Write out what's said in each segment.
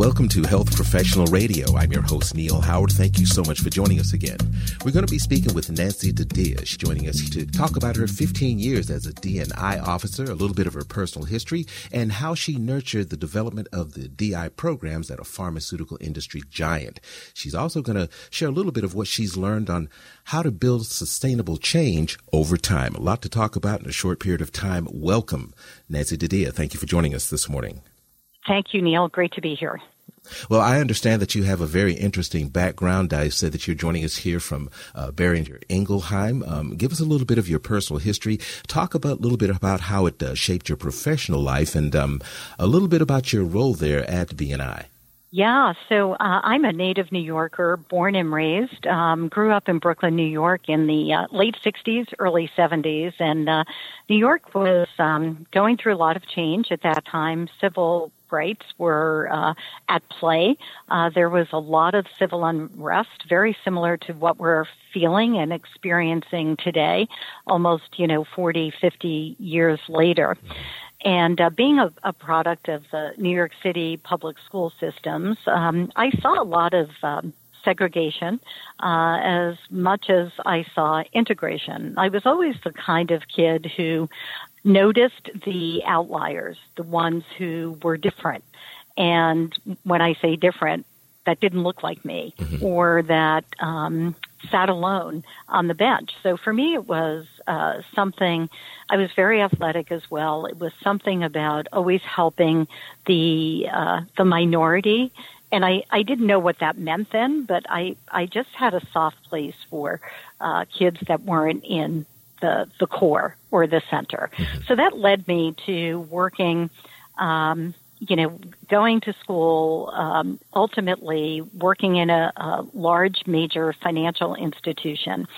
Welcome to Health Professional Radio. I'm your host, Neil Howard. Thank you so much for joining us again. We're going to be speaking with Nancy. She's joining us to talk about her 15 years as a D&I officer, a little bit of her personal history, and how she nurtured the development of the DI programs at a pharmaceutical industry giant. She's also going to share a little bit of what she's learned on how to build sustainable change over time. A lot to talk about in a short period of time. Welcome, Nancy Di Dia. Thank you for joining us this morning. Thank you, Neil. Great to be here. Well, I understand that you have a very interesting background. I said that you're joining us here from uh, Boehringer Ingelheim. Um, give us a little bit of your personal history. Talk about a little bit about how it uh, shaped your professional life, and um, a little bit about your role there at BNI. Yeah, so uh, I'm a native New Yorker, born and raised. Um, grew up in Brooklyn, New York, in the uh, late '60s, early '70s, and uh, New York was um, going through a lot of change at that time. Civil rights were uh, at play. Uh, there was a lot of civil unrest, very similar to what we're feeling and experiencing today, almost, you know, 40, 50 years later. And uh, being a, a, product of the New York City public school systems, um, I saw a lot of um, segregation uh, as much as I saw integration. I was always the kind of kid who noticed the outliers, the ones who were different. And when I say different, that didn't look like me mm-hmm. or that um, sat alone on the bench. So for me, it was uh, something. I was very athletic as well. It was something about always helping the uh, the minority, and I I didn't know what that meant then, but I I just had a soft place for uh, kids that weren't in the, the core or the center. Mm-hmm. So that led me to working, um, you know, going to school, um, ultimately working in a, a, large major financial institution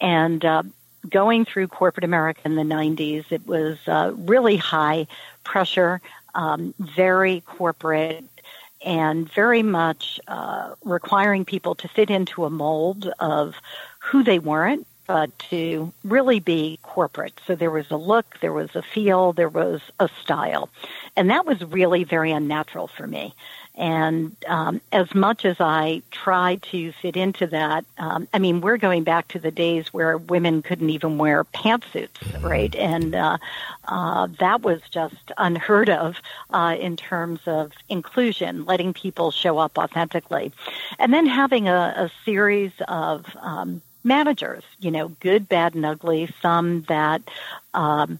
and, uh, going through corporate America in the 90s. It was uh, really high pressure, um, very corporate, and very much uh, requiring people to fit into a mold of who they weren't uh, to really be corporate. So there was a look, there was a feel, there was a style. And that was really very unnatural for me. And um, as much as I tried to fit into that, um, I mean, we're going back to the days where women couldn't even wear pantsuits, right? And uh, uh, that was just unheard of uh, in terms of inclusion, letting people show up authentically. And then having a, a series of um, managers, you know, good, bad, and ugly, some that um,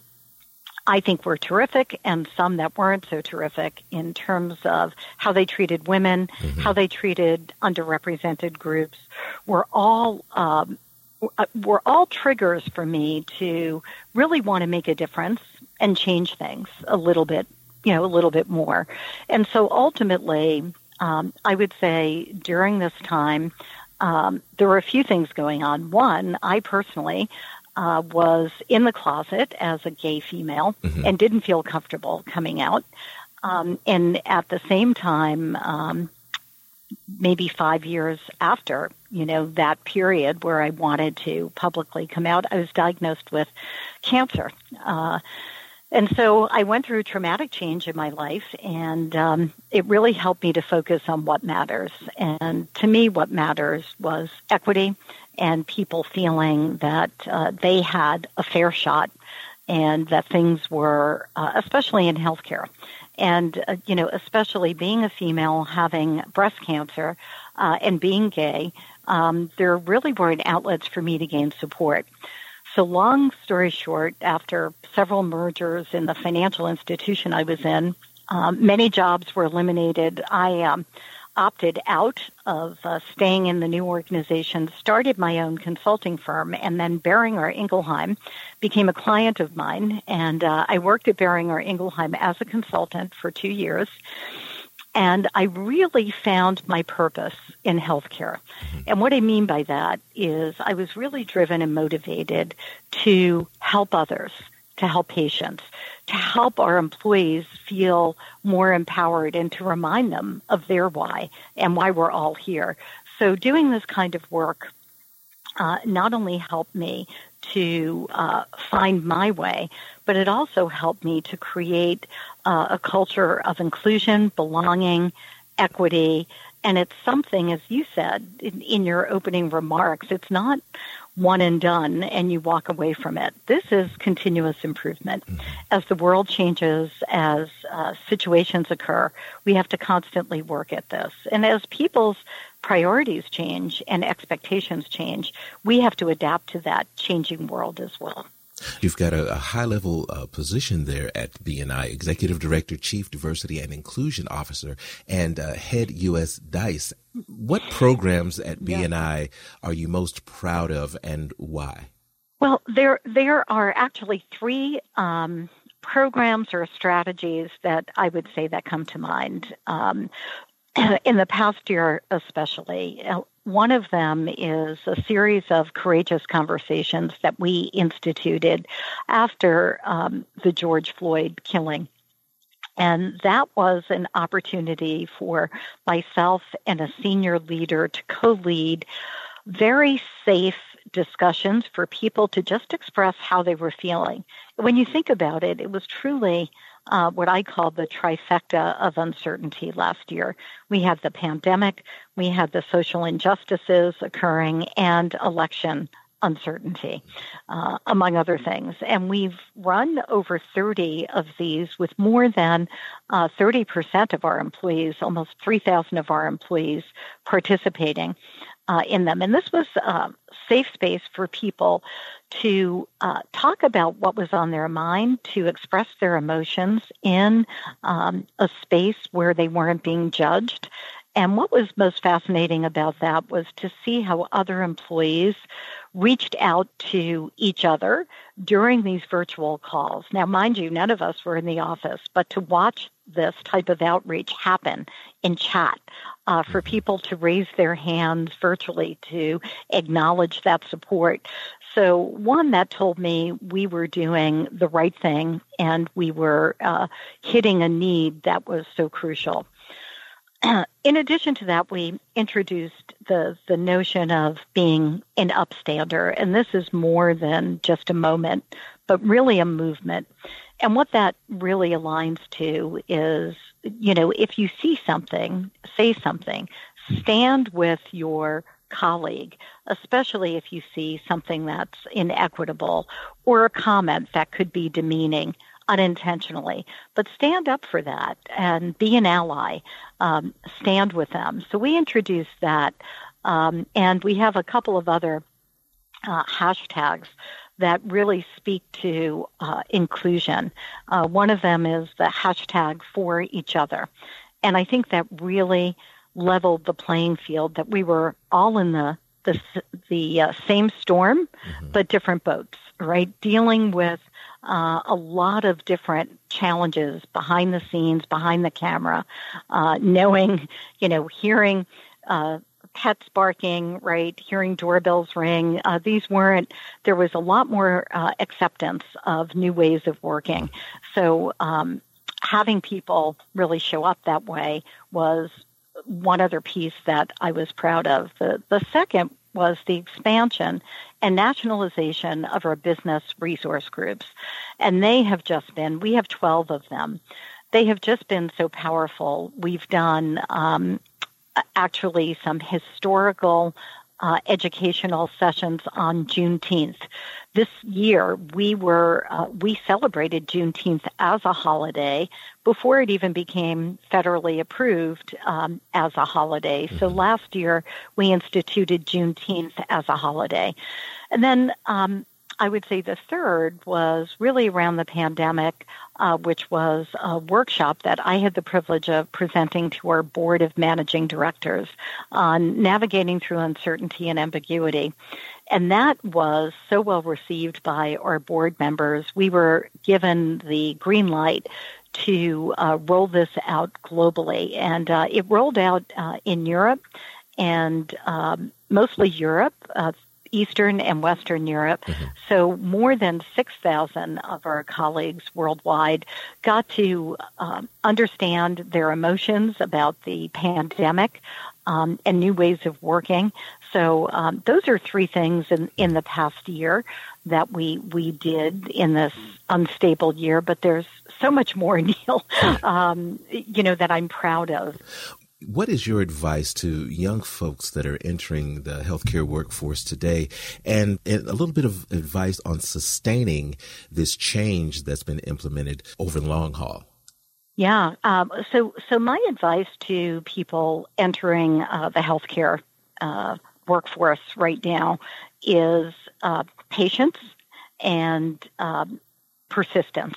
I think were terrific and some that weren't so terrific in terms of how they treated women, mm-hmm. how they treated underrepresented groups, were all um, were all triggers for me to really want to make a difference and change things a little bit, you know, a little bit more. And so ultimately, um, I would say during this time, um, there were a few things going on. One, I personally uh, was in the closet as a gay female mm-hmm. and didn't feel comfortable coming out. Um, and at the same time, um, maybe five years after, you know, that period where I wanted to publicly come out, I was diagnosed with cancer. Uh, and so I went through traumatic change in my life, and um, it really helped me to focus on what matters. And to me, what matters was equity and people feeling that uh, they had a fair shot and that things were, uh, especially in healthcare, and uh, you know, especially being a female, having breast cancer, uh, and being gay, um, there really weren't outlets for me to gain support. So, long story short, after several mergers in the financial institution I was in, um, many jobs were eliminated. I um, opted out of uh, staying in the new organization, started my own consulting firm, and then Boehringer Ingelheim became a client of mine. And uh, I worked at Boehringer Ingelheim as a consultant for two years. And I really found my purpose in healthcare. Mm-hmm. And what I mean by that is I was really driven and motivated to help others, to help patients, to help our employees feel more empowered and to remind them of their why and why we're all here. So doing this kind of work uh, not only helped me to uh, find my way, but it also helped me to create uh, a culture of inclusion, belonging, equity, and it's something, as you said in, in your opening remarks, it's not one and done and you walk away from it. This is continuous improvement. Mm-hmm. As the world changes, as uh, situations occur, we have to constantly work at this. And as people's priorities change and expectations change, we have to adapt to that changing world as well. You've got a, a high level uh, position there at BNI, Executive Director, Chief Diversity and Inclusion Officer, and uh, Head U.S. DICE. What programs at BNI are you most proud of and why? Well, there there are actually three um, programs or strategies that I would say that come to mind. Um, in the past year, especially, one of them is a series of courageous conversations that we instituted after um, the George Floyd killing. And that was an opportunity for myself and a senior leader to co lead very safe discussions for people to just express how they were feeling. When you think about it, it was truly uh, what I call the trifecta of uncertainty last year. We had the pandemic, we had the social injustices occurring, and election uncertainty, uh, among other things. And we've run over 30 of these with more than uh, 30% of our employees, almost 3,000 of our employees participating uh, in them. And this was a safe space for people to uh, talk about what was on their mind, to express their emotions in um, a space where they weren't being judged. And what was most fascinating about that was to see how other employees reached out to each other during these virtual calls. Now, mind you, none of us were in the office, but to watch this type of outreach happen in chat uh, for mm-hmm. people to raise their hands virtually to acknowledge that support. So, one that told me we were doing the right thing and we were uh, hitting a need that was so crucial. in addition to that, we introduced the, the notion of being an upstander, and this is more than just a moment, but really a movement. And what that really aligns to is, you know, if you see something, say something, stand with your colleague, especially if you see something that's inequitable or a comment that could be demeaning unintentionally. But stand up for that and be an ally. Um, stand with them. So we introduced that, um, and we have a couple of other uh, hashtags that really speak to uh, inclusion. Uh, one of them is the hashtag for each other. And I think that really leveled the playing field that we were all in the the, the uh, same storm, mm-hmm. but different boats, right? Dealing with uh, a lot of different challenges behind the scenes, behind the camera, uh, knowing, you know, hearing uh, pets barking, right, hearing doorbells ring. Uh, these weren't, there was a lot more uh, acceptance of new ways of working. So um, having people really show up that way was one other piece that I was proud of. The, the second was the expansion and nationalization of our business resource groups. And they have just been, we have 12 of them. They have just been so powerful. We've done um, actually some historical uh, educational sessions on Juneteenth. This year, we were uh, we celebrated Juneteenth as a holiday before it even became federally approved um, as a holiday. So mm-hmm. last year, we instituted Juneteenth as a holiday, and then um, I would say the third was really around the pandemic, uh, which was a workshop that I had the privilege of presenting to our board of managing directors on navigating through uncertainty and ambiguity. And that was so well received by our board members. We were given the green light to uh, roll this out globally. And uh, it rolled out uh, in Europe and um, mostly Europe, uh, Eastern and Western Europe. Mm-hmm. So more than 6,000 of our colleagues worldwide got to um, understand their emotions about the pandemic um, and new ways of working. So um, those are three things in, in the past year that we we did in this unstable year. But there's so much more, Neil. Um, you know that I'm proud of What is your advice to young folks that are entering the healthcare workforce today, and, and, a little bit of advice on sustaining this change that's been implemented over the long haul? Yeah. Um, so, so my advice to people entering uh, the healthcare uh, workforce right now is uh, patience and um, persistence.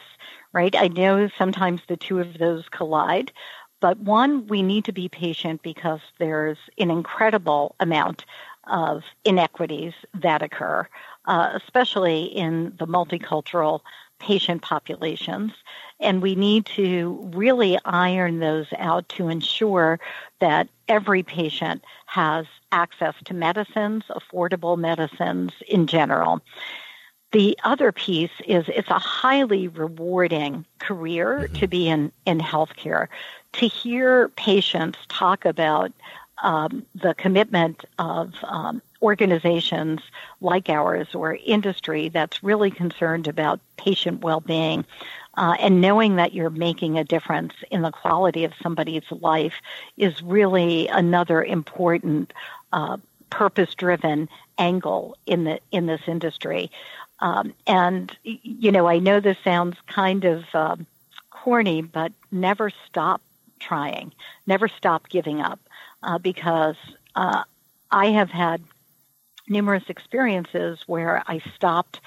Right. I know sometimes the two of those collide, but one, we need to be patient because there's an incredible amount of inequities that occur, uh, especially in the multicultural patient populations. And we need to really iron those out to ensure that every patient has access to medicines, affordable medicines in general. The other piece is it's a highly rewarding career mm-hmm. to be in, in healthcare. To hear patients talk about um, the commitment of um, organizations like ours or industry that's really concerned about patient well-being uh, and knowing that you're making a difference in the quality of somebody's life is really another important uh, purpose-driven angle in the in this industry. Um, and you know, I know this sounds kind of uh, corny, but never stop trying, never stop giving up, uh, because uh, I have had numerous experiences where I stopped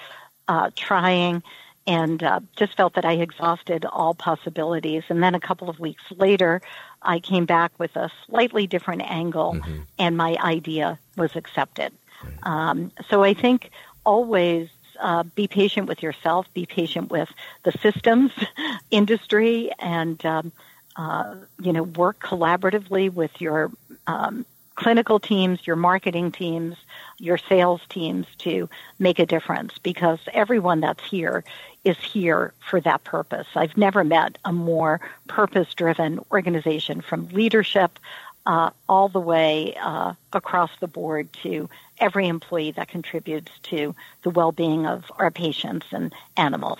uh, trying and uh, just felt that I exhausted all possibilities. And then a couple of weeks later, I came back with a slightly different angle, mm-hmm. and my idea was accepted. Right. Um, so I think always uh, be patient with yourself, be patient with the systems industry, and um, uh, you know work collaboratively with your um, clinical teams, your marketing teams, your sales teams to make a difference because everyone that's here is here for that purpose. I've never met a more purpose driven organization from leadership uh, all the way uh, across the board to every employee that contributes to the well being of our patients and animals.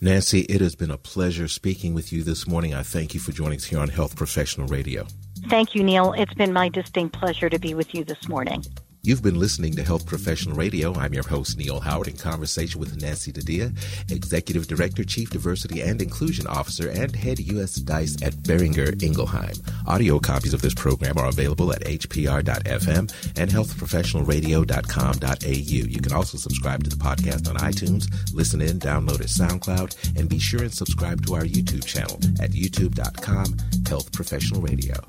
Nancy, it has been a pleasure speaking with you this morning. I thank you for joining us here on Health Professional Radio. Thank you, Neil. It's been my distinct pleasure to be with you this morning. You've been listening to Health Professional Radio. I'm your host, Neil Howard, in conversation with Nancy Di Dia, Executive Director, Chief Diversity and Inclusion Officer, and Head U.S. DICE at Boehringer Ingelheim. Audio copies of this program are available at hpr.fm and healthprofessionalradio.com.au. You can also subscribe to the podcast on iTunes, listen in, download at SoundCloud, and be sure and subscribe to our YouTube channel at youtube.com Health Professional Radio.